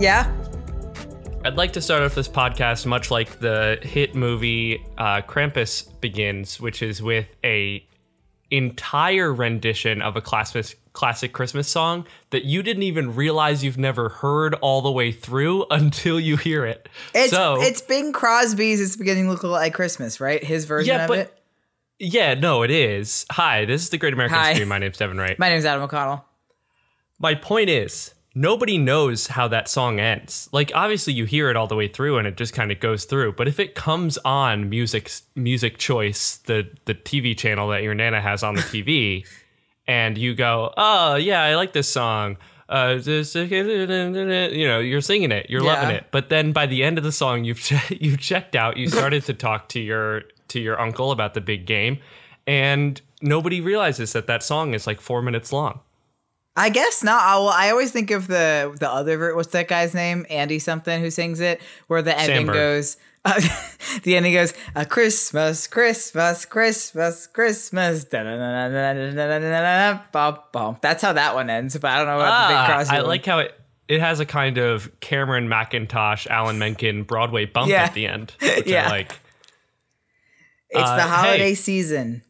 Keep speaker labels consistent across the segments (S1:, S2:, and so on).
S1: Yeah.
S2: I'd like to start off this podcast much like the hit movie uh, Krampus begins, which is with a entire rendition of a classic classic Christmas song that you didn't even realize you've never heard all the way through until you hear it.
S1: It's
S2: so
S1: it's Bing Crosby's It's Beginning to Look Like Christmas, right? His version
S2: yeah,
S1: of
S2: but
S1: it.
S2: yeah, no, it is. Hi, this is the Great American
S1: Hi.
S2: Scream. My name's Devin Wright.
S1: My name's Adam O'Connell.
S2: My point is, nobody knows how that song ends. Like, obviously, you hear it all the way through, and it just kind of goes through. But if it comes on music, music choice, the the TV channel that your nana has on the TV, and you go, "Oh yeah, I like this song." Uh, you know, you're singing it, you're loving it. But then by the end of the song, you've che- you checked out. You started to talk to your to your uncle about the big game, and nobody realizes that that song is like four minutes long.
S1: I guess not. I, I always think of the the other what's that guy's name? Andy something who sings it, where the ending
S2: Samberg.
S1: goes. Uh, the ending goes a Christmas, Christmas, Christmas, Christmas. That's how that one ends. But I don't know about ah, the
S2: big
S1: cross.
S2: I like how it it has a kind of Cameron Mackintosh, Alan Menken Broadway bump
S1: yeah.
S2: at the end. Which
S1: yeah,
S2: I like
S1: it's
S2: uh,
S1: the holiday
S2: hey,
S1: season.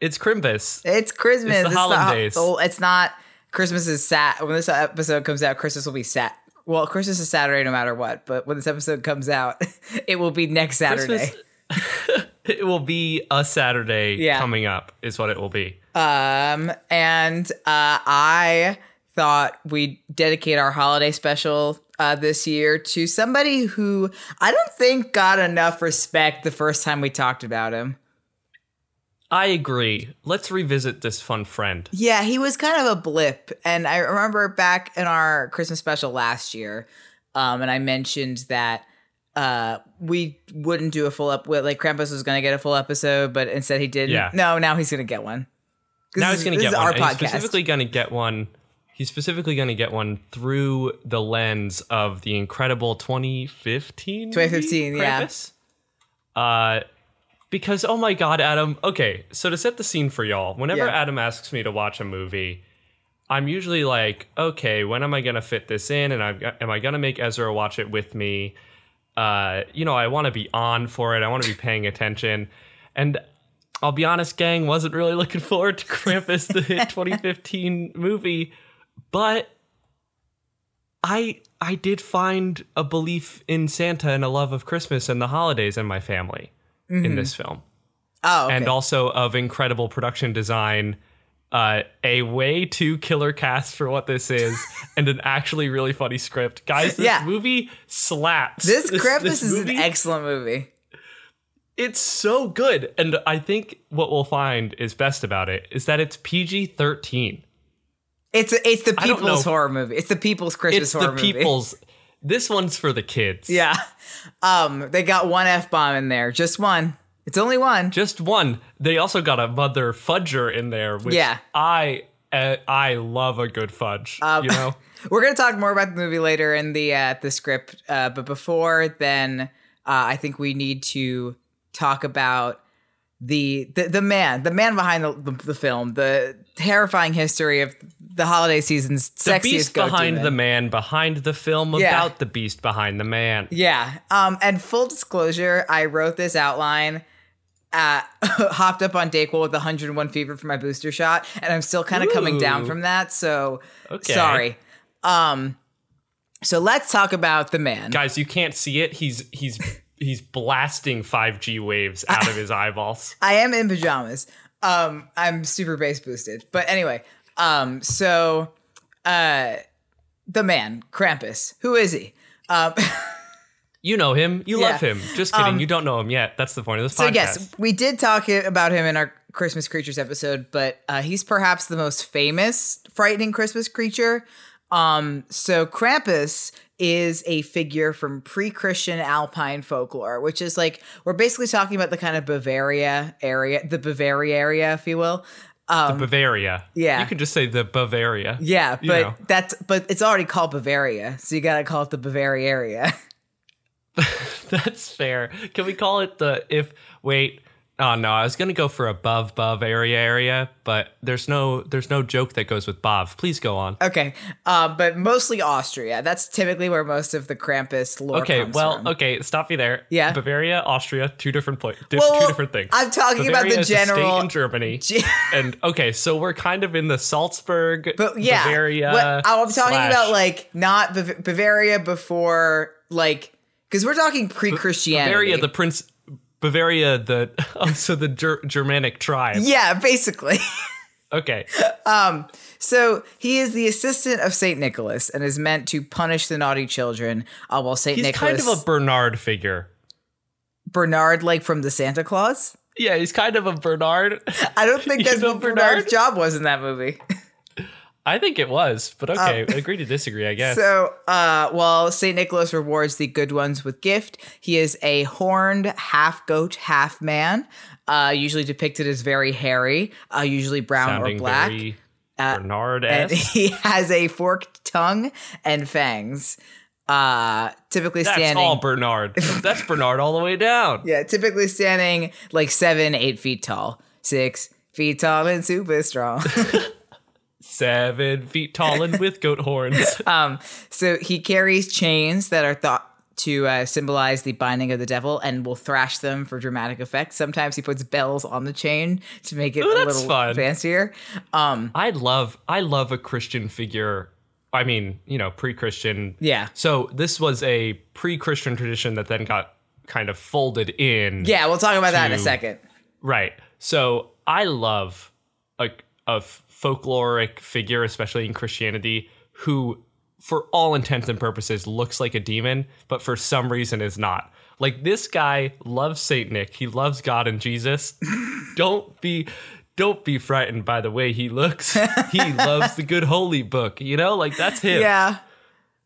S2: It's Christmas.
S1: It's Christmas.
S2: It's the holidays.
S1: The, it's not Christmas is sat. When this episode comes out, Christmas will be sat. Well, Christmas is Saturday no matter what. But when this episode comes out, it will be next Saturday.
S2: It will be a Saturday
S1: Yeah.
S2: coming up, is what it will be.
S1: Um, and uh, I thought we'd dedicate our holiday special uh, this year to somebody who I don't think got enough respect the first time we talked about him.
S2: I agree. Let's revisit this fun friend.
S1: Yeah, he was kind of a blip. And I remember back in our Christmas special last year, um, and I mentioned that uh, we wouldn't do a full up with like Krampus was going to get a full episode, but instead he didn't.
S2: Yeah.
S1: No, now he's going to get one.
S2: Now he's going to get one.
S1: Our
S2: and he's
S1: podcast.
S2: specifically going to get one. He's specifically going to get one through the lens of the incredible 2015. movie,
S1: 2015, yeah.
S2: Uh, because oh my god, Adam. Okay, so to set the scene for y'all, whenever
S1: Yeah.
S2: Adam asks me to watch a movie, I'm usually like, okay, when am I to fit this in? And I'm, am I to make Ezra watch it with me? Uh, you know, I want to be on for it. I want to be paying attention. And I'll be honest, gang, wasn't really looking forward to Krampus, the hit 2015 movie, but I I did find a belief in Santa and a love of Christmas and the holidays in my family in this film,
S1: oh, okay.
S2: and also of incredible production design. Uh, a way too killer cast for what this is, and an actually really funny script, guys. This
S1: Yeah.
S2: movie slaps.
S1: this Krampus
S2: this
S1: is an excellent movie.
S2: it's so good. And I think what we'll find is best about it is that it's PG 13.
S1: It's it's the people's horror movie. It's the people's Christmas horror movie.
S2: It's
S1: horror
S2: the
S1: movie.
S2: people's. This one's for the kids.
S1: Yeah. Um, they got one f bomb in there, just one. It's only one.
S2: Just one. They also got a mother fudger in there, which
S1: Yeah.
S2: I uh, I love a good fudge.
S1: Um,
S2: you know,
S1: We're gonna talk more about the movie later in the uh, the script, uh, but before then, uh, I think we need to talk about the the, the man, the man behind the, the, the film, the terrifying history of the holiday season's
S2: the beast behind the man behind the film
S1: Yeah.
S2: about the beast behind the man.
S1: Yeah. Um, and full disclosure, I wrote this outline. Uh, hopped up on Dayquil with 101 fever for my booster shot, and I'm still kind of coming down from that. So
S2: Okay.
S1: sorry. Um, so let's talk about the man.
S2: Guys, you can't see it. He's he's he's blasting 5G waves out of his eyeballs.
S1: I am in pajamas. Um, I'm super base boosted. But anyway, um, so uh the man, Krampus. Who is he? Um
S2: You know him. You love him. Just kidding. you don't know him yet. That's the point of this podcast.
S1: so yes, we did talk about him in our Christmas creatures episode, but uh, he's perhaps the most famous frightening Christmas creature. Um, so Krampus is a figure from pre-Christian Alpine folklore, which is like we're basically talking about the kind of Bavaria area, the Bavaria area, if you will. Um, the
S2: Bavaria.
S1: yeah.
S2: You can just say the Bavaria.
S1: yeah,
S2: You
S1: but
S2: know.
S1: that's but it's already called Bavaria, so you gotta call it the Bavaria area.
S2: That's fair. Can we call it the if wait Oh no, I was gonna go for above Bavaria area, area, but there's no there's no joke that goes with Bav. Please go on.
S1: okay, uh, but mostly Austria. That's typically where most of the Krampus lore
S2: Okay,
S1: comes
S2: well,
S1: from.
S2: okay, stop me there.
S1: Yeah.
S2: Bavaria, Austria, two different pla- di-
S1: Well,
S2: two different things.
S1: I'm talking about
S2: Bavaria
S1: the
S2: is a
S1: general-
S2: in Germany.
S1: Ge-
S2: and okay, so we're kind of in the Salzburg,
S1: But yeah,
S2: Bavaria.
S1: what- I'm talking
S2: slash-
S1: about like not Bav- Bavaria before like because we're talking pre-Christianity.
S2: Bavaria, the prince. Bavaria, the oh, so the Ger- Germanic tribe.
S1: yeah, basically.
S2: Okay, Um,
S1: so he is the assistant of Saint Nicholas and is meant to punish the naughty children. Uh, while Saint Nicholas.
S2: he's
S1: Nicholas,
S2: kind of a Bernard figure.
S1: Bernard, like from the Santa Claus.
S2: Yeah, he's kind of a Bernard.
S1: I don't think that's what Bernard's job was in that movie.
S2: I think it was, but okay, agree to disagree, I guess.
S1: Um, So, uh, while Saint Nicholas rewards the good ones with gift, he is a horned half goat, half man. Uh, usually depicted as very hairy, uh, usually brown
S2: Sounding
S1: or black. Uh,
S2: Bernard
S1: and he has a forked tongue and fangs. Uh, typically
S2: That's
S1: standing.
S2: all Bernard. That's Bernard all the way down.
S1: yeah, typically standing like seven, eight feet tall, six feet tall and super strong.
S2: Seven feet tall and with goat horns.
S1: um, so he carries chains that are thought to uh, symbolize the binding of the devil and will thrash them for dramatic effect. Sometimes he puts bells on the chain to make it
S2: Ooh,
S1: a little
S2: fun.
S1: fancier. Um,
S2: I love I love a Christian figure. I mean, you know, pre-Christian.
S1: yeah.
S2: So this was a pre-Christian tradition that then got kind of folded in.
S1: Yeah, we'll talk about that in a second.
S2: Right. So I love a, a folkloric figure, especially in Christianity, who, for all intents and purposes, looks like a demon, but for some reason is not. Like this guy loves Saint Nick. He loves God and Jesus. don't be don't be frightened by the way he looks. he loves the good holy book. You know, like that's him.
S1: Yeah.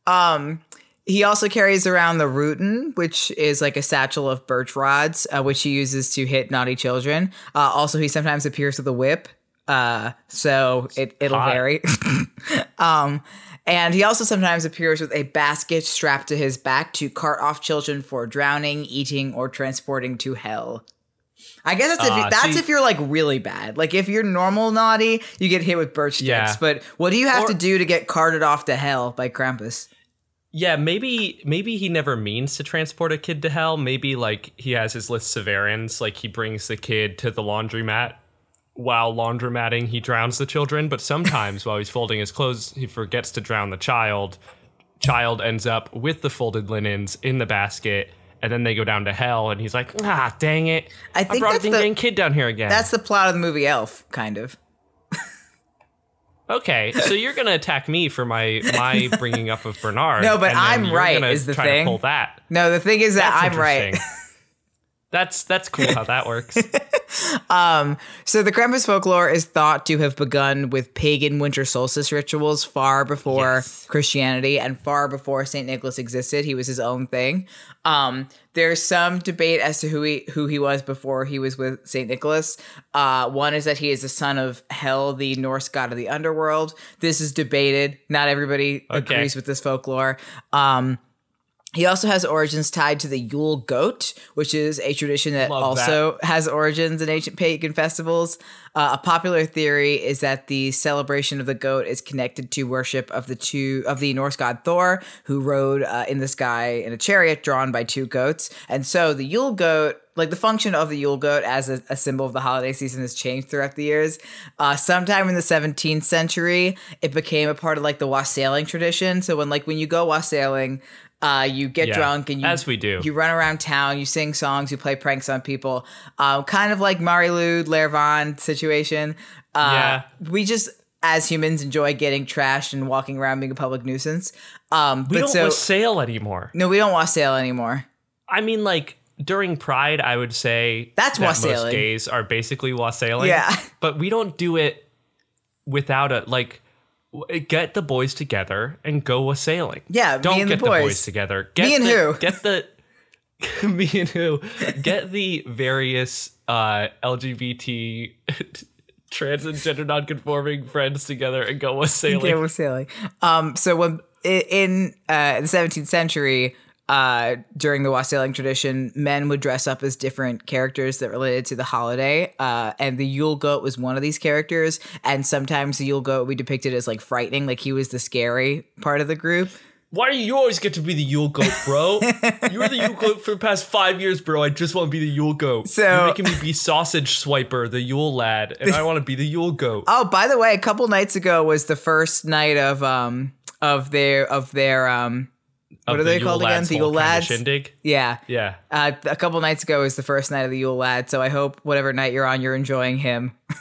S1: Um, he also carries around the Rootin, which is like a satchel of birch rods, uh, which he uses to hit naughty children. Uh, also, he sometimes appears with a whip, uh, so it, it'll
S2: Hot.
S1: vary. um, and he also sometimes appears with a basket strapped to his back to cart off children for drowning, eating, or transporting to hell. I guess that's if you,
S2: Uh,
S1: that's
S2: see-
S1: if you're like really bad. Like if you're normal naughty, you get hit with birch sticks.
S2: Yeah.
S1: But what do you have
S2: Or-
S1: to do to get carted off to hell by Krampus?
S2: Yeah, maybe maybe he never means to transport a kid to hell. Maybe like he has his list of errands, like he brings the kid to the laundromat. While laundromatting, he drowns the children, but sometimes while he's folding his clothes, he forgets to drown the child. Child ends up with the folded linens in the basket, and then they go down to hell, and he's like, "Ah, dang it!
S1: I think I
S2: brought
S1: that's
S2: a dang kid down here again."
S1: That's the plot of the movie Elf, kind of.
S2: okay. So you're gonna attack me for my my bringing up of Bernard?
S1: No, but I'm right, is the thing.
S2: To pull that.
S1: No, the thing is that
S2: That's
S1: I'm right.
S2: That's that's cool how that works.
S1: So the Krampus folklore is thought to have begun with pagan winter solstice rituals far before
S2: Yes.
S1: Christianity and far before Saint Nicholas existed. He was his own thing. Um, there's some debate as to who he who he was before he was with Saint Nicholas. Uh, one is that he is the son of Hel, the Norse god of the underworld. This is debated. Not everybody
S2: Okay.
S1: agrees with this folklore. Um, he also has origins tied to the Yule goat, which is a tradition that
S2: Love
S1: also has origins in ancient pagan festivals. Uh, a popular theory is that the celebration of the goat is connected to worship of the two of the Norse god Thor, who rode uh, in the sky in a chariot drawn by two goats. And so the Yule goat, like the function of the Yule goat as a, a symbol of the holiday season, has changed throughout the years. Uh, sometime in the 17th century, it became a part of like the wassailing tradition. So when like when you go wassailing. Uh, you get
S2: Yeah,
S1: drunk and you
S2: as we do.
S1: You run around town, you sing songs, you play pranks on people. Um, kind of like Marilu Lervan situation. Uh,
S2: Yeah.
S1: We just, as humans, enjoy getting trashed and walking around being a public nuisance. Um,
S2: We
S1: but
S2: don't
S1: so,
S2: wassail anymore.
S1: no, we don't wassail anymore.
S2: I mean, like during Pride, I would say
S1: That's
S2: that
S1: wassailing.
S2: Most gays are basically wassailing.
S1: Yeah.
S2: but we don't do it without a like. Get the boys together and go a sailing.
S1: Yeah,
S2: don't
S1: and the
S2: get the
S1: boys.
S2: boys together. Get
S1: Me and
S2: the,
S1: who?
S2: Get the me and who? Get the various uh, LGBT trans and gender nonconforming friends together and go a sailing.
S1: Yeah, we're sailing. Um, so when in uh, the 17th century, uh, during the wassailing tradition, men would dress up as different characters that related to the holiday. Uh, and the Yule goat was one of these characters. And sometimes the Yule goat would be depicted as like frightening, like he was the scary part of the group.
S2: Why do you always get to be the Yule goat, bro? you were the Yule goat for the past five years, bro. I just want to be the Yule goat.
S1: So-
S2: You're making me be sausage swiper, the Yule lad, and I want to be the Yule goat.
S1: Oh, by the way, a couple nights ago was the first night of um of their of their um what are
S2: the
S1: they
S2: Yule
S1: called again? The Yule lads.
S2: shindig.
S1: Yeah.
S2: Yeah.
S1: Uh, a couple nights ago was the first night of the Yule lad, so I hope whatever night you're on, you're enjoying him.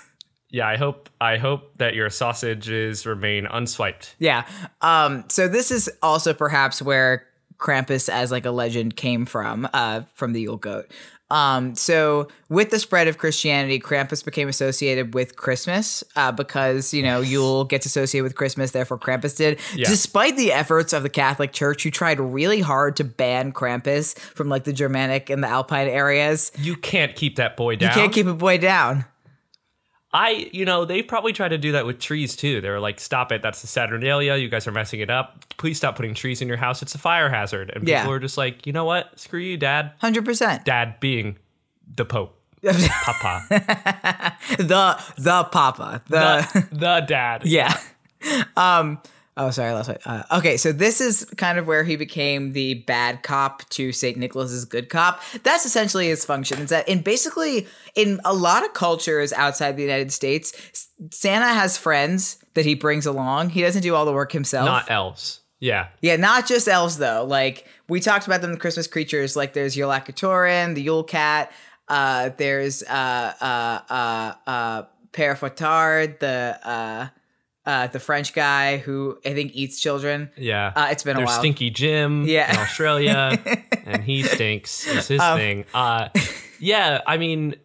S2: Yeah, I hope I hope that your sausages remain unswiped.
S1: Yeah. Um, so this is also perhaps where Krampus as like a legend came from, uh, from the Yule goat. Um, so with the spread of Christianity, Krampus became associated with Christmas, uh, because, you know, Yule gets associated with Christmas, therefore Krampus did.
S2: Yeah.
S1: Despite the efforts of the Catholic Church, who tried really hard to ban Krampus from like the Germanic and the Alpine areas.
S2: You can't keep that boy down.
S1: You can't keep a boy down.
S2: I, you know, they probably tried to do that with trees too. They were like, "Stop it! That's the Saturnalia. You guys are messing it up. Please stop putting trees in your house. It's a fire hazard." And
S1: Yeah.
S2: people are just like, "You know what? Screw you, Dad."
S1: 100%.
S2: Dad being the Pope, Papa,
S1: the, the Papa. The,
S2: the, the dad.
S1: Yeah. Um. Oh, sorry, I lost my. Uh, okay, so this is kind of where he became the bad cop to Saint Nicholas's good cop. That's essentially his function. Is that in basically in a lot of cultures outside the United States, Santa has friends that he brings along. He doesn't do all the work himself.
S2: Not elves. Yeah.
S1: Yeah, not just elves though. Like we talked about them, the Christmas creatures. Like there's Jólakötturinn, the Yule Cat. Uh, there's uh uh uh uh Père Fouettard, the uh uh the French guy who I think eats children.
S2: Yeah.
S1: Uh, it's been a while.
S2: Stinky Jim
S1: Yeah.
S2: in Australia, and he stinks. Is his
S1: Um,
S2: thing. Uh, yeah, I mean,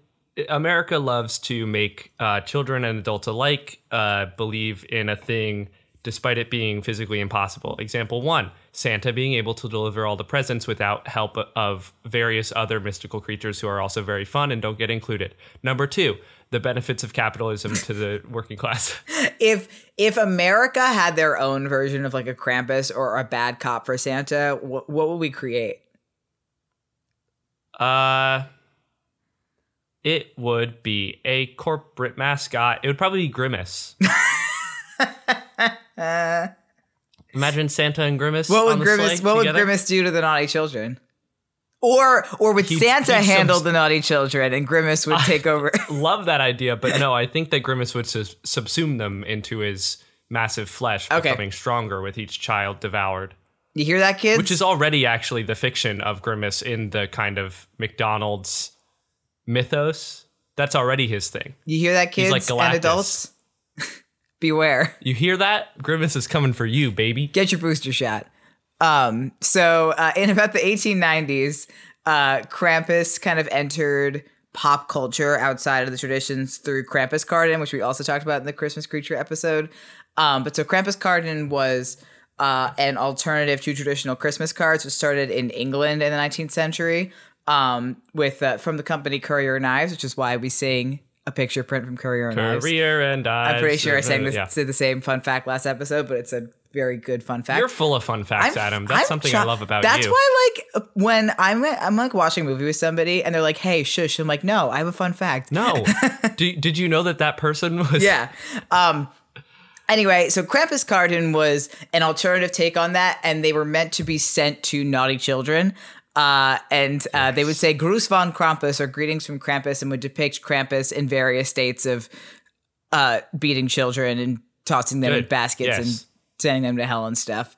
S2: America loves to make uh, children and adults alike uh, believe in a thing despite it being physically impossible. Example one Santa being able to deliver all the presents without help of various other mystical creatures who are also very fun and don't get included. Number two, the benefits of capitalism to the working class.
S1: If if America had their own version of like a Krampus or a bad cop for Santa, what what would we create?
S2: Uh, it would be a corporate mascot. It would probably be Grimace. Imagine Santa and Grimace.
S1: What
S2: on
S1: would
S2: the
S1: Grimace What would. Grimace do to the naughty children? Or or would
S2: He'd-
S1: Santa handle
S2: subs-
S1: the naughty children and Grimace would take over?
S2: Love that idea, but no, I think that Grimace would subsume them into his massive flesh,
S1: Okay.
S2: becoming stronger with each child devoured.
S1: You hear that, kids?
S2: Which is already actually the fiction of Grimace in the kind of McDonald's mythos. That's already his thing.
S1: You hear that, kids
S2: like
S1: and adults? Beware.
S2: You hear that? Grimace is coming for you, baby.
S1: Get your booster shot. Um, so uh, in about the 1890s, uh, Krampus kind of entered pop culture outside of the traditions through Krampuskarten, which we also talked about in the Christmas creature episode. Um, but so Krampuskarten was uh, an alternative to traditional Christmas cards, which started in England in the 19th century um, with uh, from the company Currier and Ives, which is why we sing a picture print from Currier and Ives.
S2: Career and I.
S1: I'm pretty sure I sang this
S2: Yeah.
S1: said the same fun fact last episode, but it's a very good fun fact.
S2: You're full of fun facts,
S1: I'm-
S2: Adam. That's
S1: I'm
S2: something I love about
S1: That's
S2: you.
S1: That's why, like, when I'm I'm like watching a movie with somebody and they're like, "Hey, shush," I'm like, "No, I have a fun fact."
S2: no. Do, did you know that that person was?
S1: Yeah. Um. Anyway, so Krampuskarten was an alternative take on that, and they were meant to be sent to naughty children. Uh, and uh, they would say Gruß von Krampus or greetings from Krampus and would depict Krampus in various states of uh, beating children and tossing them in baskets
S2: Yes.
S1: and sending them to hell and stuff.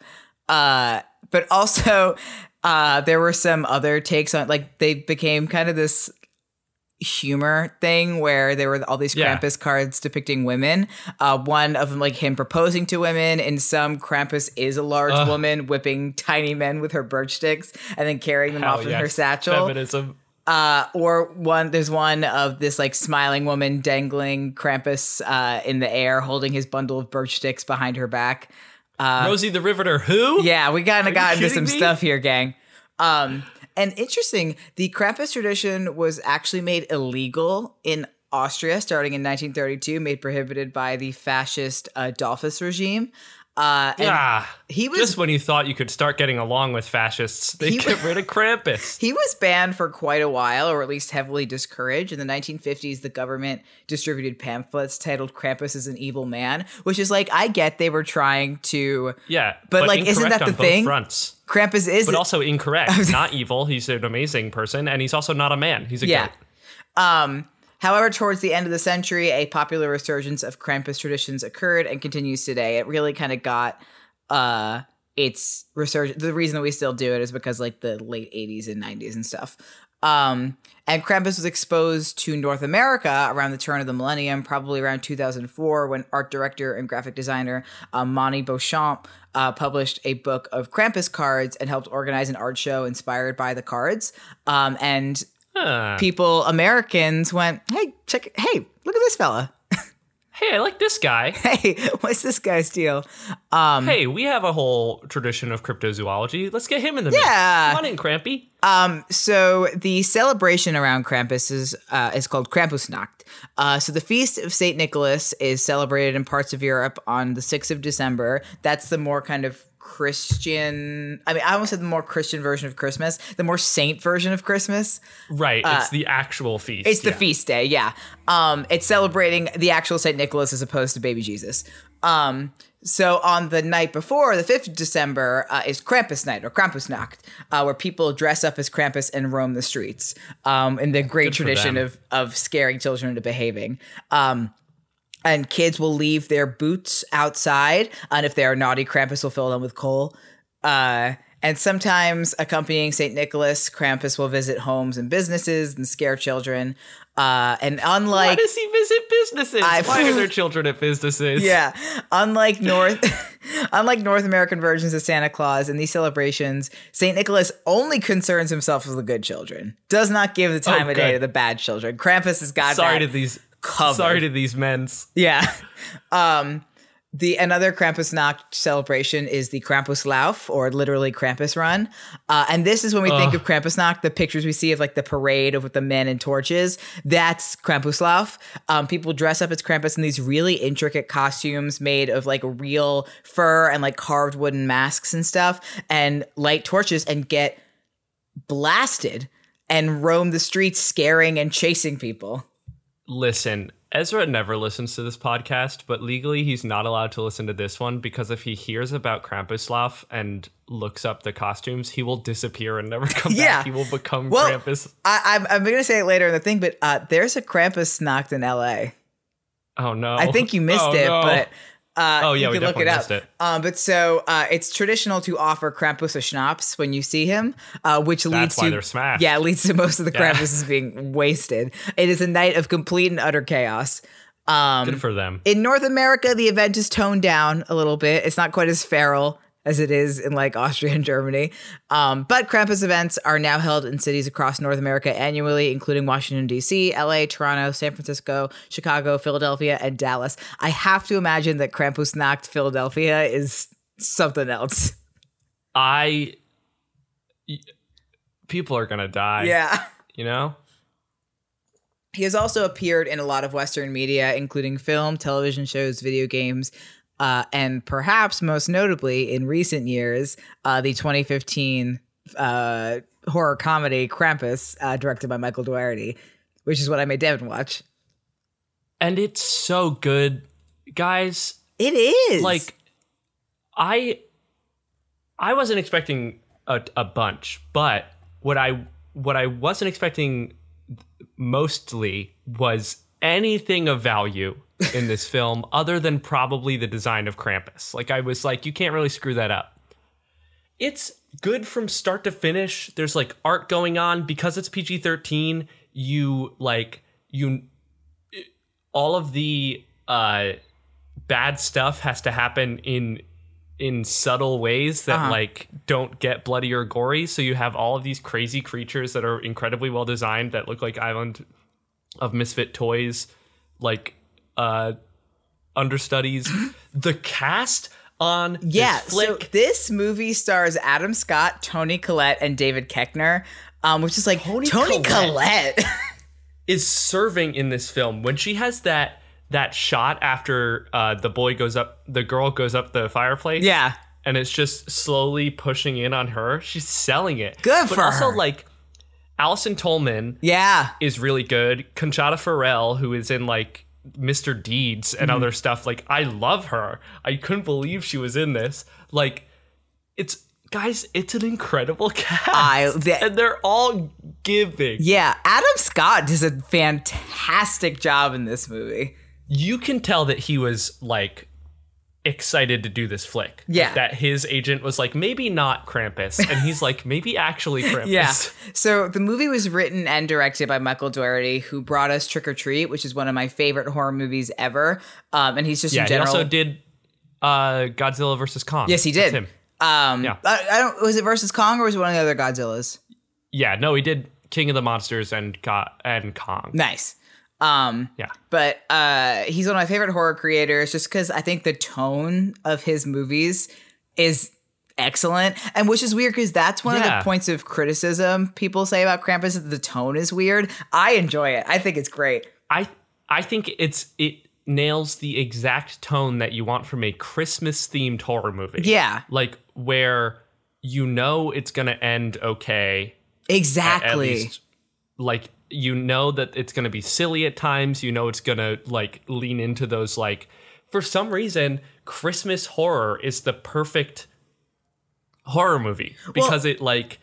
S1: Uh, but also, uh, there were some other takes on like they became kind of this humor thing where there were all these
S2: Yeah.
S1: Krampus cards depicting women. Uh, one of them like him proposing to women. and some, Krampus is a large woman whipping tiny men with her birch sticks and then carrying them off in her satchel.
S2: Feminism.
S1: Uh, or one, there's one of this like smiling woman dangling Krampus uh, in the air, holding his bundle of birch sticks behind her back.
S2: Rosie the Riveter, who?
S1: Yeah, we kind of got into some
S2: me?
S1: stuff here, gang. Um, and interesting, the Krampus tradition was actually made illegal in Austria starting in 1932, made prohibited by the fascist uh, Dollfuss regime. Uh, and
S2: Yeah.
S1: he was
S2: Just when you thought you could start getting along with fascists, they
S1: He
S2: get rid of Krampus.
S1: He was banned for quite a while, or at least heavily discouraged. In the 1950s, the government distributed pamphlets titled Krampus is an evil man, which is like, I get they were trying to.
S2: Yeah,
S1: But, like, isn't that the thing?
S2: Fronts,
S1: Krampus is.
S2: but also incorrect. not evil. He's an amazing person, and he's also not a man. He's a
S1: yeah.
S2: goat.
S1: Um, however, towards the end of the century, a popular resurgence of Krampus traditions occurred and continues today. It really kind of got uh its resurgence. The reason that we still do it is because like the late 80s and 90s and stuff. Um, and Krampus was exposed to North America around the turn of the millennium, probably around 2004, when art director and graphic designer uh, Monty Beauchamp uh, published a book of Krampus cards and helped organize an art show inspired by the cards. Um, and
S2: Huh.
S1: people, Americans, went, "Hey, check! it- Hey, look at this fella!
S2: Hey, I like this guy.
S1: Hey, what's this guy's deal?" Um,
S2: Hey, we have a whole tradition of cryptozoology. Let's get him in the
S1: Yeah.
S2: mix. Come on in, Crampy.
S1: Um, so the celebration around Krampus is uh, is called Krampusnacht. Uh, so the feast of Saint Nicholas is celebrated in parts of Europe on the sixth of December. That's the more kind of Christian. I mean, I almost said the more Christian version of Christmas, the more saint version of Christmas.
S2: Right, it's the actual feast.
S1: Uh, It's the
S2: yeah.
S1: feast day, yeah. Um, it's celebrating the actual Saint Nicholas as opposed to baby Jesus. Um, so on the night before, the fifth of December, uh, is Krampus night or Krampusnacht, uh, where people dress up as Krampus and roam the streets. Um, in the great
S2: Good
S1: tradition of of scaring children into behaving. Um, and kids will leave their boots outside, and if they are naughty, Krampus will fill them with coal. Uh, and sometimes, accompanying Saint Nicholas, Krampus will visit homes and businesses and scare children. Uh, and
S2: Why
S1: unlike
S2: does he visit businesses?
S1: I-
S2: Why are there children at businesses?
S1: yeah, unlike North, unlike North American versions of Santa Claus in these celebrations, Saint Nicholas only concerns himself with the good children. Does not give the time
S2: Oh,
S1: of day to the bad children. Krampus has got
S2: Sorry
S1: that
S2: to these.
S1: Covered.
S2: Sorry to these men's.
S1: Yeah. Um the another Krampus Krampusnacht celebration is the Krampuslauf, or literally Krampus Run. Uh, and this is when we think
S2: Ugh.
S1: of Krampusnacht, the pictures we see of like the parade of with the men and torches. That's Krampuslauf. Um, people dress up as Krampus in these really intricate costumes made of like real fur and like carved wooden masks and stuff, and light torches and get blasted and roam the streets scaring and chasing people.
S2: Listen, Ezra never listens to this podcast, but legally he's not allowed to listen to this one because if he hears about Krampuslauf and looks up the costumes, he will disappear and never come
S1: Yeah.
S2: back. He will become
S1: Well,
S2: Krampus.
S1: I, I'm, I'm going to say it later in the thing, but uh, there's a Krampusnacht in LA.
S2: Oh no!
S1: I think you missed
S2: Oh,
S1: it,
S2: no.
S1: but uh,
S2: Oh, yeah,
S1: you
S2: we
S1: can look it up.
S2: it.
S1: Um, but so uh, it's traditional to offer Krampus a schnapps when you see him, uh, which leads
S2: That's why
S1: to
S2: they're smashed.
S1: yeah, leads to most of the
S2: Yeah.
S1: Krampuses being wasted. It is a night of complete and utter chaos. Um,
S2: good for them.
S1: in North America, the event is toned down a little bit. It's not quite as feral as it is in like Austria and Germany. Um, but Krampus events are now held in cities across North America annually, including Washington, D.C., LA, Toronto, San Francisco, Chicago, Philadelphia, and Dallas. I have to imagine that Krampusnacht Philadelphia is something else.
S2: I. y- People are gonna die.
S1: Yeah.
S2: You know.
S1: He has also appeared in a lot of Western media, including film, television shows, video games, uh, and perhaps most notably in recent years, uh, the 2015 uh, horror comedy Krampus, uh, directed by Michael Dougherty, which is what I made Devin watch.
S2: And it's so good, guys.
S1: It is
S2: like i i wasn't expecting a, a bunch but what i what i wasn't expecting mostly was anything of value in this film other than probably the design of krampus like i was like you can't really screw that up it's good from start to finish there's like art going on because it's pg-13 you like you all of the uh bad stuff has to happen in in subtle ways that
S1: Uh-huh.
S2: like don't get bloody or gory. So you have all of these crazy creatures that are incredibly well designed that look like Island of Misfit Toys, like uh understudies. the cast on this
S1: Yeah, so this movie stars Adam Scott, Toni Collette, and David Koechner, um, which is like Tony,
S2: Toni
S1: Collette.
S2: Collette. is serving in this film when she has that that shot after uh, the boy goes up, the girl goes up the fireplace.
S1: yeah,
S2: and it's just slowly pushing in on her. She's selling it.
S1: Good
S2: but
S1: for
S2: also
S1: her.
S2: like Allison Tolman
S1: yeah.
S2: is really good. Conchata Ferrell, who is in like Mr. Deeds and
S1: Mm-hmm.
S2: other stuff. Like I love her. I couldn't believe she was in this. Like it's guys, it's an incredible cast.
S1: I- the-
S2: and they're all giving.
S1: Yeah, Adam Scott does a fantastic job in this movie.
S2: You can tell that he was like excited to do this flick.
S1: Yeah.
S2: That his agent was like, maybe not Krampus. And he's like, maybe actually Krampus.
S1: Yeah. So the movie was written and directed by Michael Dougherty, who brought us Trick 'r Treat, which is one of my favorite horror movies ever. Um, and he's just
S2: Yeah,
S1: in
S2: he also did uh, Godzilla versus Kong.
S1: yes, he did. Um,
S2: Yeah.
S1: I, I don't. Was it versus Kong or was it one of the other Godzillas?
S2: Yeah, no, he did King of the Monsters and Go- and Kong.
S1: Nice. Um,
S2: Yeah.
S1: but uh, he's one of my favorite horror creators just because I think the tone of his movies is excellent. And which is weird because that's one of the points of criticism people say about Krampus that the tone is weird. I enjoy it. I think it's great.
S2: I I think it's it nails the exact tone that you want from a Christmas themed horror movie.
S1: Yeah,
S2: Like where you know it's going to end okay
S1: exactly.
S2: at least like you know that it's going to be silly at times. You know it's going to like lean into those like for some reason christmas horror is the perfect horror movie because it like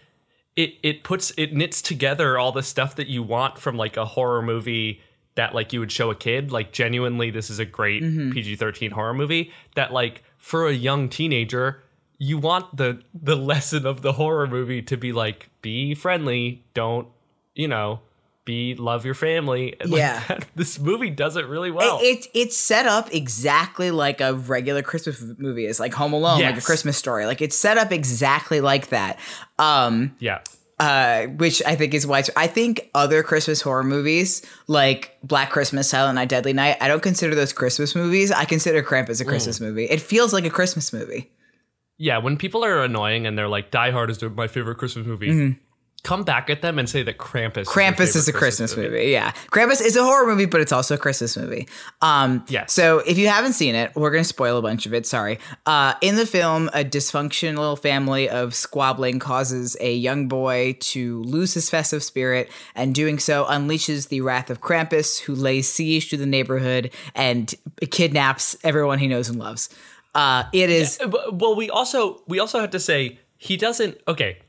S2: it it puts it knits together all the stuff that you want from like a horror movie that like you would show a kid. Like genuinely this is a great mm-hmm. PG-13 horror movie that like for a young teenager you want the the lesson of the horror movie to be like be friendly. Don't you know be love your family like,
S1: Yeah.
S2: that- this movie does it really well
S1: It, it's set up exactly like a regular Christmas movie is, like Home Alone, like a Christmas story. Like it's set up exactly like that. Um,
S2: yeah
S1: uh, which I think is why I think other Christmas horror movies like Black Christmas, Silent Night, Deadly Night, I don't consider those Christmas movies. I consider Krampus a Christmas
S2: Mm.
S1: movie. It feels like a Christmas movie.
S2: yeah when people are annoying and they're like die hard is my favorite christmas movie come back at them and say that krampus.
S1: Krampus
S2: is,
S1: is a
S2: favorite
S1: Christmas movie. Yeah. Krampus is a horror movie, but it's also a Christmas movie. Um,
S2: Yes.
S1: So if you haven't seen it, we're going to spoil a bunch of it. Sorry. Uh, in the film, a dysfunctional family of squabbling causes a young boy to lose his festive spirit, and doing so unleashes the wrath of Krampus, who lays siege to the neighborhood and kidnaps everyone he knows and loves. Uh, it is.
S2: But- well we also we also have to say he doesn't okay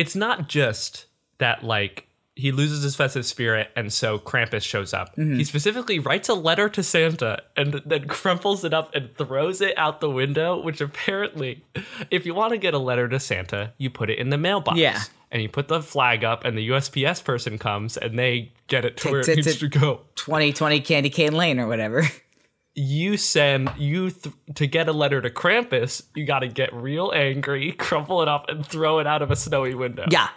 S2: it's not just that like he loses his festive spirit and so krampus shows up
S1: Mm-hmm.
S2: he specifically writes a letter to santa and then crumples it up and throws it out the window which apparently if you want to get a letter to santa you put it in the mailbox
S1: Yeah.
S2: and you put the flag up and the usps person comes and they get it to where it
S1: it
S2: needs
S1: to-
S2: to go
S1: 2020 Candy Cane Lane or whatever.
S2: you send you th- to get a letter to Krampus, you got to get real angry, crumple it up, and throw it out of a snowy window.
S1: Yeah.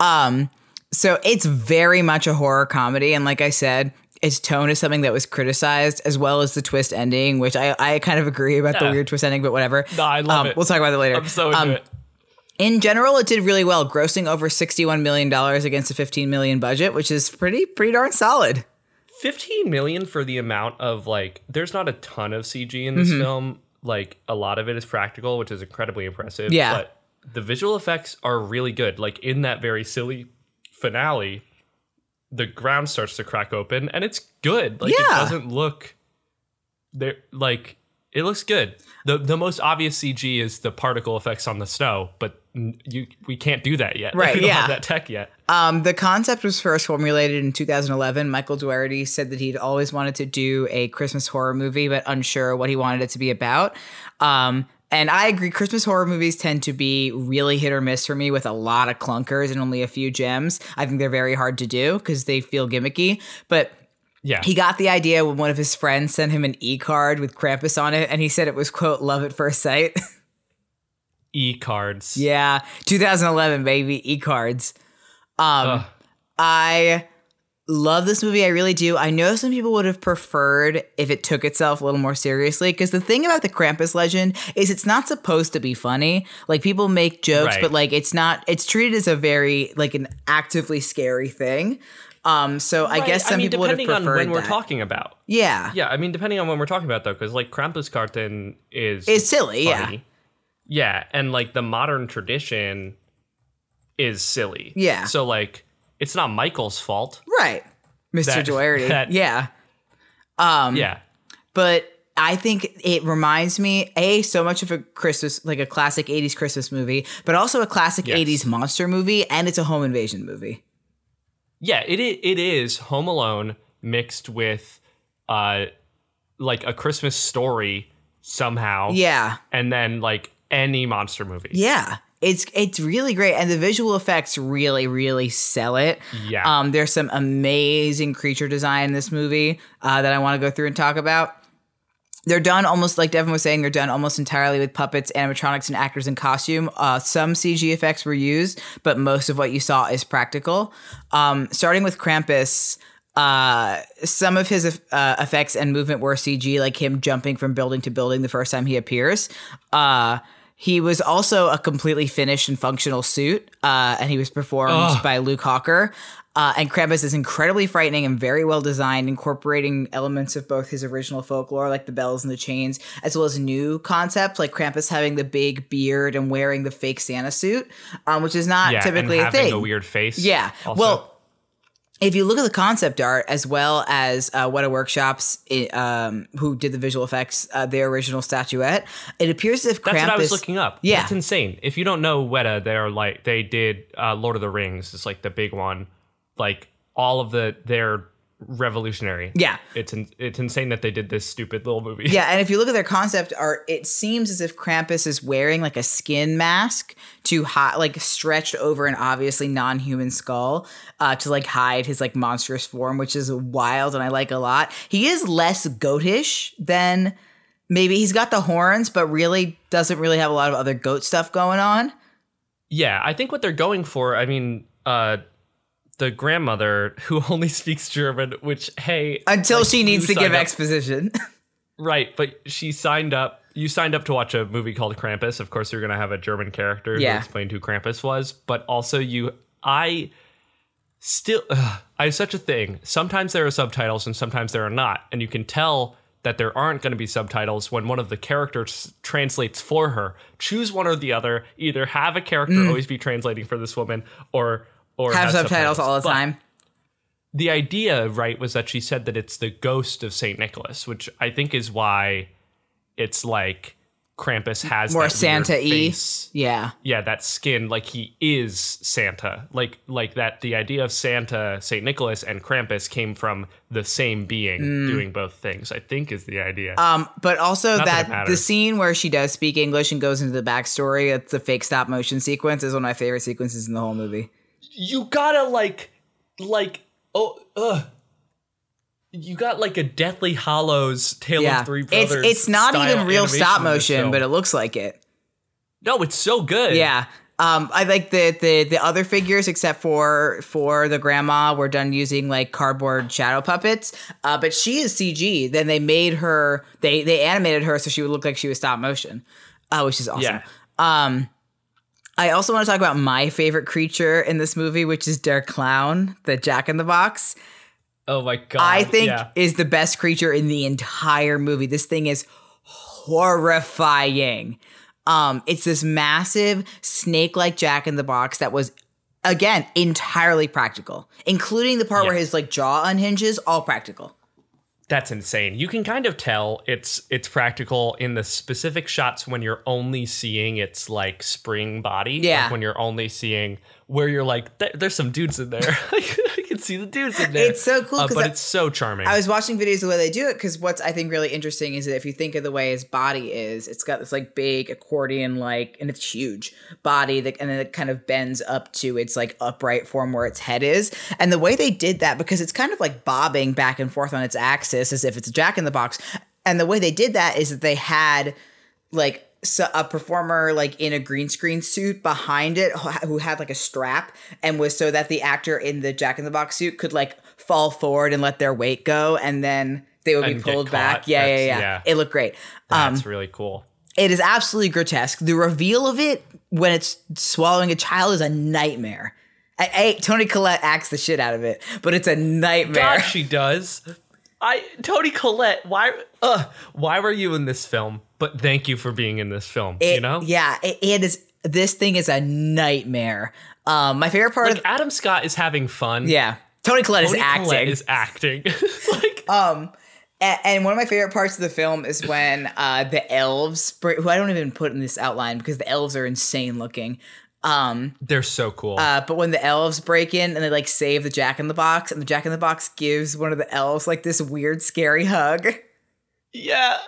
S1: Um so it's very much a horror comedy and like I said, its tone is something that was criticized as well as the twist ending, which I, I kind of agree about the weird twist ending, but whatever.
S2: No, I love
S1: um,
S2: it.
S1: We'll talk about that later.
S2: I'm so into
S1: Um,
S2: it.
S1: In general, it did really well, grossing over $61 million against a 15 million budget, which is pretty pretty darn solid.
S2: 15 million for the amount of like, there's not a ton of CG in this mm-hmm. film. Like, a lot of it is practical, which is incredibly impressive.
S1: Yeah.
S2: But the visual effects are really good. Like, in that very silly finale, the ground starts to crack open and it's good. Like, it doesn't look there, like, it looks good. The, the most obvious CG is the particle effects on the snow, but you we can't do that yet.
S1: Right,
S2: we don't
S1: yeah.
S2: have that tech yet.
S1: Um, the concept was first formulated in 2011. Michael Dougherty said that he'd always wanted to do a Christmas horror movie, but unsure what he wanted it to be about. Um, and I agree, Christmas horror movies tend to be really hit or miss for me with a lot of clunkers and only a few gems. I think they're very hard to do because they feel gimmicky. But
S2: Yeah.
S1: he got the idea when one of his friends sent him an e card with Krampus on it, and he said it was, quote, love at first sight.
S2: e cards.
S1: Yeah, 2011 baby e cards. Um,
S2: Ugh.
S1: I love this movie. I really do. I know some people would have preferred if it took itself a little more seriously because the thing about the Krampus legend is it's not supposed to be funny. Like people make jokes,
S2: Right.
S1: but like it's not. It's treated as a very like an actively scary thing. Um, so I guess some
S2: mean,
S1: people would have
S2: depending
S1: preferred
S2: on when we're talking about.
S1: Yeah,
S2: Yeah, I mean, depending on when we're talking about though, because like Krampus Krampuskarten is
S1: it's silly.
S2: Funny. Yeah, and like the modern tradition is silly.
S1: Yeah.
S2: So like it's not Michael's fault.
S1: right, Mr.
S2: That-
S1: Dougherty.
S2: that-
S1: yeah. Um,
S2: yeah.
S1: but I think it reminds me a so much of a Christmas like a classic 80s Christmas movie, but also a classic
S2: Yes.
S1: 80s monster movie and it's a home invasion movie.
S2: Yeah, it it is Home Alone mixed with uh like a Christmas story somehow.
S1: Yeah.
S2: And then like any monster movie.
S1: Yeah. It's it's really great and the visual effects really really sell it.
S2: Yeah.
S1: Um there's some amazing creature design in this movie uh, that I want to go through and talk about. They're done almost like Devin was saying. They're done almost entirely with puppets, animatronics, and actors in costume. Uh, some CG effects were used, but most of what you saw is practical. Um, starting with Krampus, uh, some of his uh, effects and movement were CG, like him jumping from building to building the first time he appears. Uh, he was also a completely finished and functional suit, uh, and he was performed by Luke Hawker. Uh, and Krampus is incredibly frightening and very well designed, incorporating elements of both his original folklore, like the bells and the chains, as well as new concepts, like Krampus having the big beard and wearing the fake Santa suit, um, which is not
S2: yeah,
S1: typically
S2: and
S1: a
S2: having
S1: thing.
S2: a weird face.
S1: Yeah.
S2: also.
S1: Well, if you look at the concept art as well as uh, Weta Workshops, i- um, who did the visual effects, uh, their original statuette, it appears as if
S2: That's what I was looking up.
S1: Yeah.
S2: That's insane. If you don't know Weta, they're like they did uh, Lord of the Rings. It's like the big one. Like all of the they're revolutionary.
S1: Yeah.
S2: It's in, it's insane that they did this stupid little movie.
S1: Yeah, and if you look at their concept art, it seems as if Krampus is wearing like a skin mask to hide, like stretched over an obviously non-human skull, uh, to like hide his like monstrous form, which is wild and I like a lot. He is less goatish than maybe he's got the horns, but really doesn't really have a lot of other goat stuff going on.
S2: Yeah, I think what they're going for, I mean, uh the grandmother who only speaks German, which hey,
S1: Until
S2: like,
S1: she needs to give
S2: up-
S1: exposition.
S2: Right, but she signed up. You signed up to watch a movie called Krampus. Of course, you're going to have a German character
S1: Yeah.
S2: who explained who Krampus was. But also, you, I still, ugh, I have such a thing. Sometimes there are subtitles and sometimes there are not, and you can tell that there aren't going to be subtitles when one of the characters translates for her. Choose one or the other. Either have a character mm. always be translating for this woman, or or
S1: Mm. have subtitles all the
S2: But-
S1: time.
S2: the idea, right, was that she said that it's the ghost of Saint Nicholas, which I think is why it's like Krampus has
S1: More Santa-y.
S2: face.
S1: Yeah.
S2: Yeah, that skin, like he is Santa, like like that. The idea of Santa, Saint Nicholas, and Krampus came from the same being doing both things. I think is the idea.
S1: Mm. Um, but also
S2: Not that
S1: that the scene where she does speak English and goes into the backstory, it's a fake stop motion sequence, is one of my favorite sequences in the whole movie.
S2: You gotta like like oh ugh. You got like a Deathly Hallows Tale
S1: Yeah,
S2: of Three
S1: it's
S2: Brothers.
S1: it's it's
S2: not
S1: even real stop motion, but it looks like it.
S2: no, it's so good.
S1: Yeah. Um, I like the, the the other figures except for for the grandma were done using like cardboard shadow puppets. Uh, but she is CG. Then they made her they they animated her so she would look like she was stop motion, uh, which is awesome.
S2: Yeah.
S1: Um, I also want to talk about my favorite creature in this movie, which is Der Klown, the Jack in the Box.
S2: Oh my god.
S1: I think
S2: yeah.
S1: is the best creature in the entire movie. This thing is horrifying. Um, it's this massive snake-like Jack in the Box that was again entirely practical, including the part where his like jaw unhinges, all practical.
S2: That's insane. You can kind of tell it's it's practical in the specific shots when you're only seeing its like spring body.
S1: Yeah.
S2: Like when you're only seeing where you're like, there's some dudes in there. I can see the dudes in there.
S1: It's so cool
S2: Uh, but
S1: I-
S2: it's so charming.
S1: I was watching videos of the way they do it because what's I think really interesting is that if you think of the way his body is, it's got this like big accordion like, and it's huge body that, and then it kind of bends up to its like upright form where its head is. And the way they did that, because it's kind of like bobbing back and forth on its axis as if it's a jack in the box. And the way they did that is that they had like so, a performer like in a green screen suit behind it who- had like a strap and was so that the actor in the Jack in the Box suit could like fall forward and let their weight go and then they would be
S2: And
S1: pulled back. Yeah, yeah, yeah,
S2: yeah.
S1: It looked great. Um,
S2: That's really cool.
S1: it is absolutely grotesque. The reveal of it when it's swallowing a child is a nightmare. I, I- Toni Collette acts the shit out of it, but it's a nightmare.
S2: God, she does. I Toni Collette, why uh, why were you in this film? But thank you for being in this film.
S1: It-
S2: you know?
S1: Yeah, it, it is. This thing is a nightmare. Um, my favorite part
S2: Like
S1: of
S2: Adam Scott is having fun.
S1: yeah, Toni Collette
S2: Toni
S1: is acting.
S2: Collette is acting. like
S1: um, and, and one of my favorite parts of the film is when uh, the elves, who I don't even put in this outline because the elves are insane looking. Um,
S2: they're so cool.
S1: uh, but when the elves break in and they like save the Jack in the Box, and the Jack in the Box gives one of the elves like this weird, scary hug.
S2: yeah.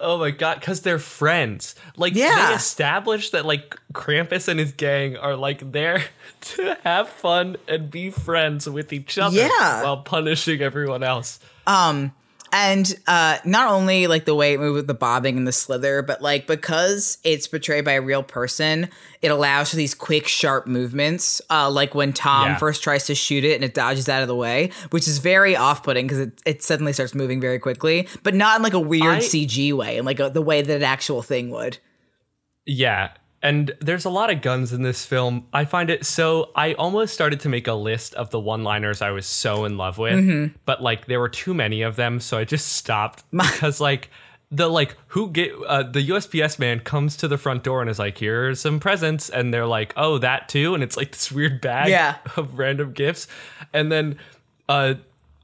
S2: Oh my god, because they're friends. Like
S1: Yeah.
S2: they established that like Krampus and his gang are like there to have fun and be friends with each other
S1: Yeah.
S2: while punishing everyone else.
S1: Um, and uh, not only like the way it moved with the bobbing and the slither, but like because it's portrayed by a real person, it allows for these quick, sharp movements. Uh, like when Tom
S2: Yeah.
S1: first tries to shoot it and it dodges out of the way, which is very off-putting because it, it suddenly starts moving very quickly, but not in like a weird
S2: I-
S1: CG way, in like a, the way that an actual thing would.
S2: Yeah. And there's a lot of guns in this film. I find it so. I almost started to make a list of the one liners I was so in love with,
S1: Mm-hmm.
S2: but like there were too many of them. So I just stopped because like the like who get uh, the USPS man comes to the front door and is like, here's some presents. And they're like, oh, that too. And it's like this weird bag
S1: Yeah.
S2: of random gifts. And then uh,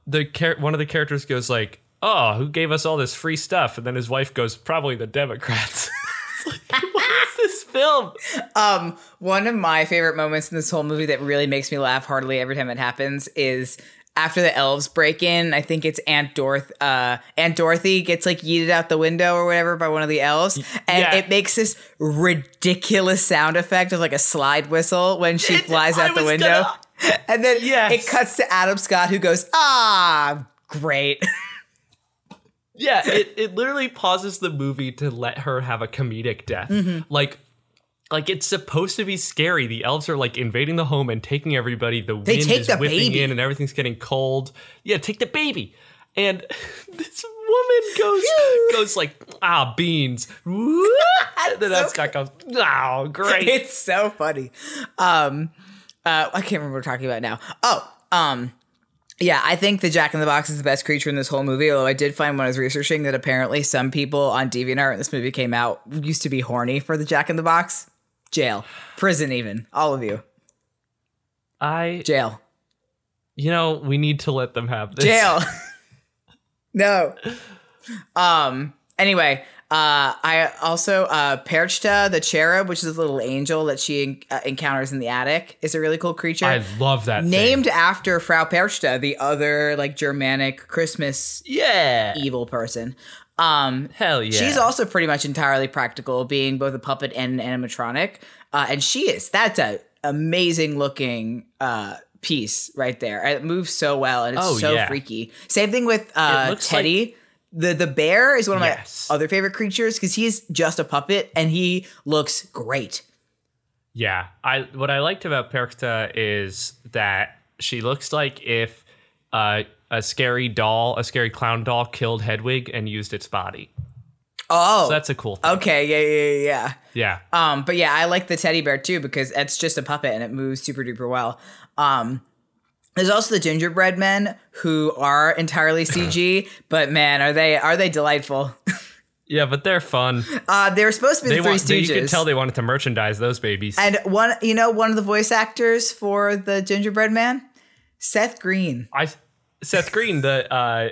S2: the char- one of the characters goes like, oh, who gave us all this free stuff? And then his wife goes, probably the Democrats. It's like, what is this film?
S1: Um, one of my favorite moments in this whole movie that really makes me laugh heartily every time it happens is after the elves break in. I think it's Aunt Dorothy. Uh, Aunt Dorothy gets like yeeted out the window or whatever by one of the elves, and
S2: Yeah.
S1: it makes this ridiculous sound effect of like a slide whistle when she
S2: It-
S1: flies
S2: I
S1: out the window,
S2: gonna-
S1: and then
S2: Yes.
S1: it cuts to Adam Scott who goes, "Ah, great."
S2: Yeah, it, it literally pauses the movie to let her have a comedic death.
S1: Mm-hmm.
S2: Like like it's supposed to be scary. The elves are like invading the home and taking everybody. The
S1: They
S2: wind is
S1: the
S2: whipping
S1: baby.
S2: in and everything's getting cold. Yeah, take the baby. And this woman goes goes like ah beans. and then that Scott goes oh great.
S1: it's so funny. Um, uh, I can't remember what we're talking about now. Oh, um, yeah, I think the Jack in the Box is the best creature in this whole movie. Although I did find when I was researching that apparently some people on DeviantArt when this movie came out used to be horny for the Jack in the Box. Jail, prison, even all of you,
S2: I
S1: jail,
S2: you know we need to let them have this.
S1: jail. no. Um. Anyway, uh, I also uh, Perchta, the cherub, which is a little angel that she uh, encounters in the attic, is a really cool creature.
S2: I love that. thing.
S1: named after Frau Perchta, the other like Germanic Christmas
S2: Yeah.
S1: evil person. Um,
S2: Hell yeah.
S1: she's also pretty much entirely practical, being both a puppet and an animatronic. Uh, and she is that's a amazing looking uh piece right there. It moves so well and it's
S2: Oh,
S1: so
S2: yeah.
S1: freaky. Same thing with uh Teddy. the the bear is one of
S2: Yes.
S1: my other favorite creatures because he's just a puppet and he looks great.
S2: Yeah, I what I liked about Perchta is that she looks like if uh, a scary doll, a scary clown doll, killed Hedwig and used its body.
S1: Oh,
S2: So that's a cool thing.
S1: okay, yeah, yeah, yeah, yeah.
S2: Yeah,
S1: Um, but yeah, I like the teddy bear too because it's just a puppet and it moves super duper well. Um, there's also the gingerbread men who are entirely CG, but man, are they are they delightful?
S2: yeah, but they're fun.
S1: Uh, they're supposed to be
S2: They
S1: the Three
S2: want. They, you
S1: Stooges.
S2: can tell they wanted to merchandise those babies.
S1: and one, you know, one of the voice actors for the gingerbread man, Seth Green.
S2: I Seth Green, the uh,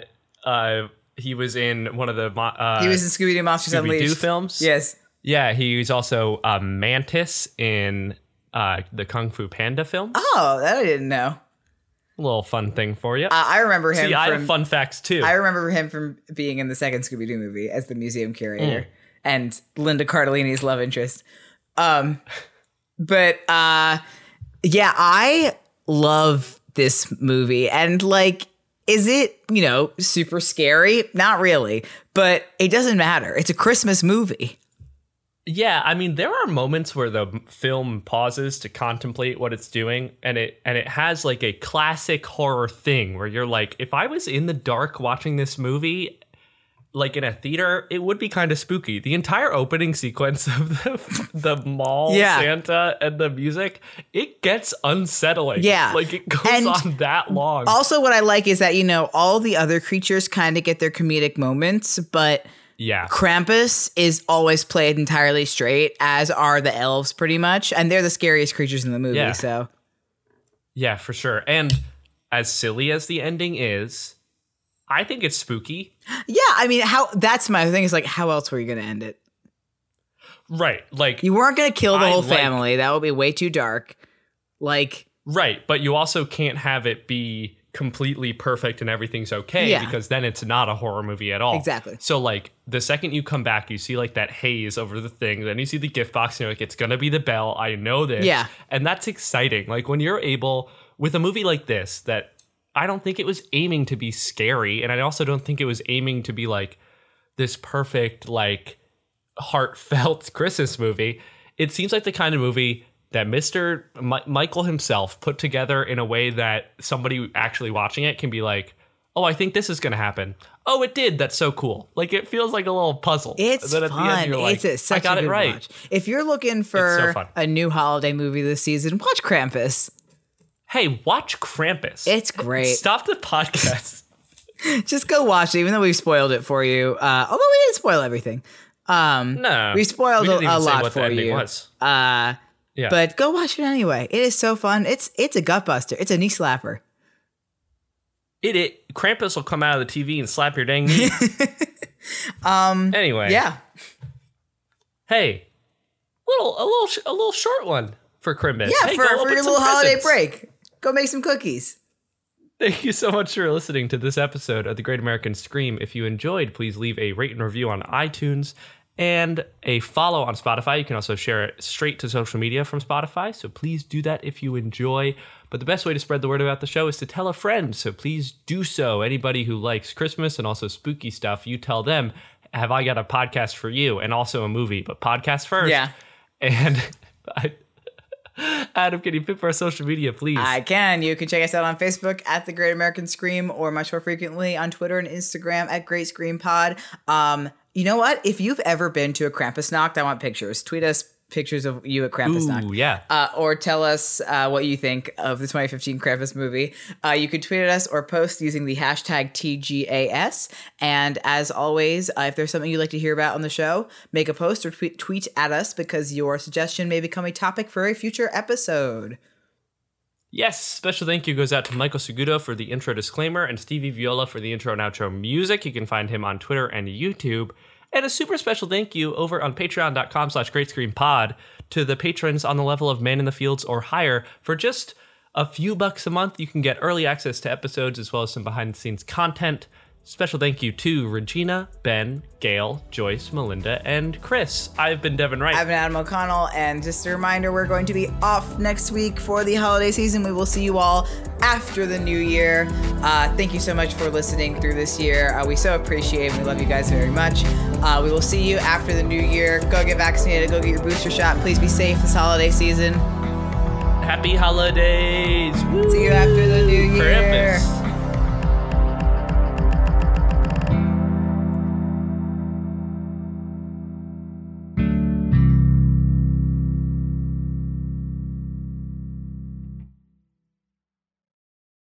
S2: uh, he was in one of the uh,
S1: He was in Scooby Doo Monsters
S2: Scooby Doo
S1: Unleashed.
S2: films.
S1: Yes.
S2: Yeah, he was also uh, Mantis in uh, the Kung Fu Panda film.
S1: Oh, that I didn't know.
S2: A little fun thing for you.
S1: Uh, I remember him.
S2: See, I have fun facts too.
S1: I remember him from being in the second Scooby Doo movie as the museum curator
S2: Mm.
S1: and Linda Cardellini's love interest. Um, but uh, yeah, I love this movie and like, is it you know super scary? Not really, but it doesn't matter. It's a Christmas movie.
S2: Yeah, I mean there are moments where the film pauses to contemplate what it's doing and it and it has like a classic horror thing where you're like if I was in the dark watching this movie like in a theater, it would be kind of spooky. The entire opening sequence of the, the mall
S1: Yeah.
S2: Santa and the music, it gets unsettling.
S1: Yeah.
S2: Like it goes
S1: And
S2: on that long.
S1: Also, what I like is that, you know, all the other creatures kind of get their comedic moments, but
S2: yeah.
S1: Krampus is always played entirely straight, as are the elves pretty much. And they're the scariest creatures in the movie.
S2: Yeah.
S1: So,
S2: Yeah, for sure. And as silly as the ending is, I think it's spooky.
S1: yeah, I mean, how that's my thing is like, how else were you going to end it?
S2: Right. Like
S1: You weren't going to kill the
S2: I
S1: whole
S2: like-
S1: family. That would be way too dark. Like,
S2: Right, but you also can't have it be completely perfect and everything's okay
S1: Yeah.
S2: because then it's not a horror movie at all.
S1: Exactly.
S2: So like the second you come back, you see like that haze over the thing, then you see the gift box and you're like, it's gonna be the bell. I know this.
S1: Yeah.
S2: And that's exciting. Like when you're able with a movie like this that I don't think it was aiming to be scary, and I also don't think it was aiming to be like this perfect, like heartfelt Christmas movie. It seems like the kind of movie that Mr. Mi- Michael himself put together in a way that somebody actually watching it can be like, "Oh, I think this is going to happen." Oh, it did. That's so cool. Like it feels like a little puzzle.
S1: it's fun.
S2: you're like,
S1: it's a, such
S2: I got
S1: a
S2: it
S1: good
S2: right.
S1: watch. If you're looking for
S2: fun.
S1: a new holiday movie this season, watch Krampus.
S2: Hey, watch Krampus.
S1: It's great.
S2: Stop the podcast.
S1: Just go watch it, even though we've spoiled it for you. Uh, although we didn't spoil everything. Um,
S2: No,
S1: we spoiled
S2: we
S1: a, a lot for you.
S2: was.
S1: Uh,
S2: Yeah,
S1: but go watch it anyway. It is so fun. It's it's a gut buster. It's a knee slapper.
S2: it, it Krampus will come out of the TV and slap your dang knee.
S1: Um,
S2: anyway,
S1: yeah.
S2: Hey, little a little a little short one for Christmas.
S1: Yeah,
S2: Hey,
S1: for, for your little holiday break. Go make some cookies.
S2: Thank you so much for listening to this episode of The Great American Scream. If you enjoyed, please leave a rate and review on iTunes and a follow on Spotify. You can also share it straight to social media from Spotify. So please do that if you enjoy. But the best way to spread the word about the show is to tell a friend. So please do so. Anybody who likes Christmas and also spooky stuff, you tell them, have I got a podcast for you? And also a movie, but podcast first.
S1: Yeah.
S2: And I, Adam, can you for our social media, please?
S1: I can. You can check us out on Facebook at the Great American Scream, or much more frequently on Twitter and Instagram at Great Scream Pod. Um, you know what? If you've ever been to a Krampusnacht, I want pictures. Tweet us pictures of you at Krampus.
S2: Ooh, yeah.
S1: uh, or tell us uh, what you think of the 2015 Krampus movie. Uh, you can tweet at us or post using the hashtag TGAS. And as always, uh, if there's something you'd like to hear about on the show, make a post or tweet, tweet at us because your suggestion may become a topic for a future episode.
S2: Yes, special thank you goes out to Michael Segudo for the intro disclaimer and Stevie Viola for the intro and outro music. You can find him on Twitter and YouTube. And a super special thank you over on patreon.com slash great scream pod to the patrons on the level of Man in the Fields or higher. For just a few bucks a month, you can get early access to episodes as well as some behind the scenes content. Special thank you to Regina, Ben, Gail, Joyce, Melinda, and Chris. I've been Devin Wright.
S1: I've been Adam O'Connell, and just a reminder we're going to be off next week for the holiday season. We will see you all after the new year. Uh, thank you so much for listening through this year. Uh, we so appreciate it. We love you guys very much. Uh, we will see you after the new year. Go get vaccinated, go get your booster shot. Please be safe this holiday season.
S2: Happy holidays! Woo!
S1: See you after the new year.
S2: Krampus.